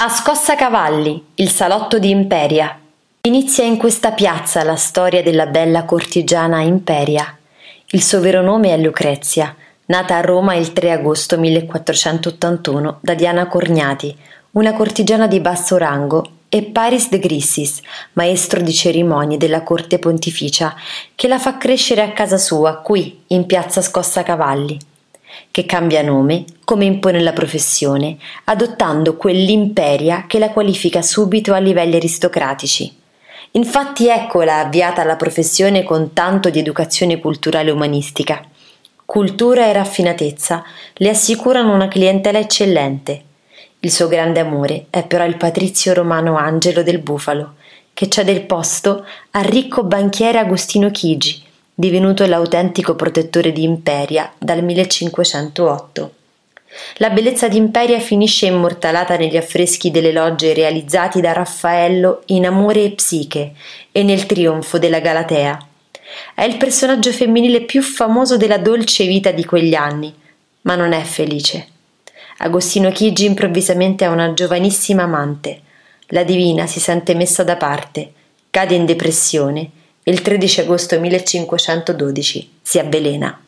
A Scossacavalli, il salotto di Imperia. Inizia in questa piazza la storia della bella cortigiana Imperia. Il suo vero nome è Lucrezia, nata a Roma il 3 agosto 1481 da Diana Corniati, una cortigiana di basso rango, e Paris de Grissis, maestro di cerimonie della corte pontificia, che la fa crescere a casa sua, qui, in piazza Scossacavalli che cambia nome, come impone la professione, adottando quell'imperia che la qualifica subito a livelli aristocratici. Infatti eccola avviata alla professione con tanto di educazione culturale umanistica. Cultura e raffinatezza le assicurano una clientela eccellente. Il suo grande amore è però il patrizio romano Angelo del Bufalo, che cede il posto al ricco banchiere Agostino Chigi, divenuto l'autentico protettore di Imperia dal 1508. La bellezza di Imperia finisce immortalata negli affreschi delle logge realizzati da Raffaello in Amore e Psiche e nel Trionfo della Galatea. È il personaggio femminile più famoso della dolce vita di quegli anni, ma non è felice. Agostino Chigi improvvisamente ha una giovanissima amante. La divina si sente messa da parte, cade in depressione il 13 agosto 1512 si avvelena.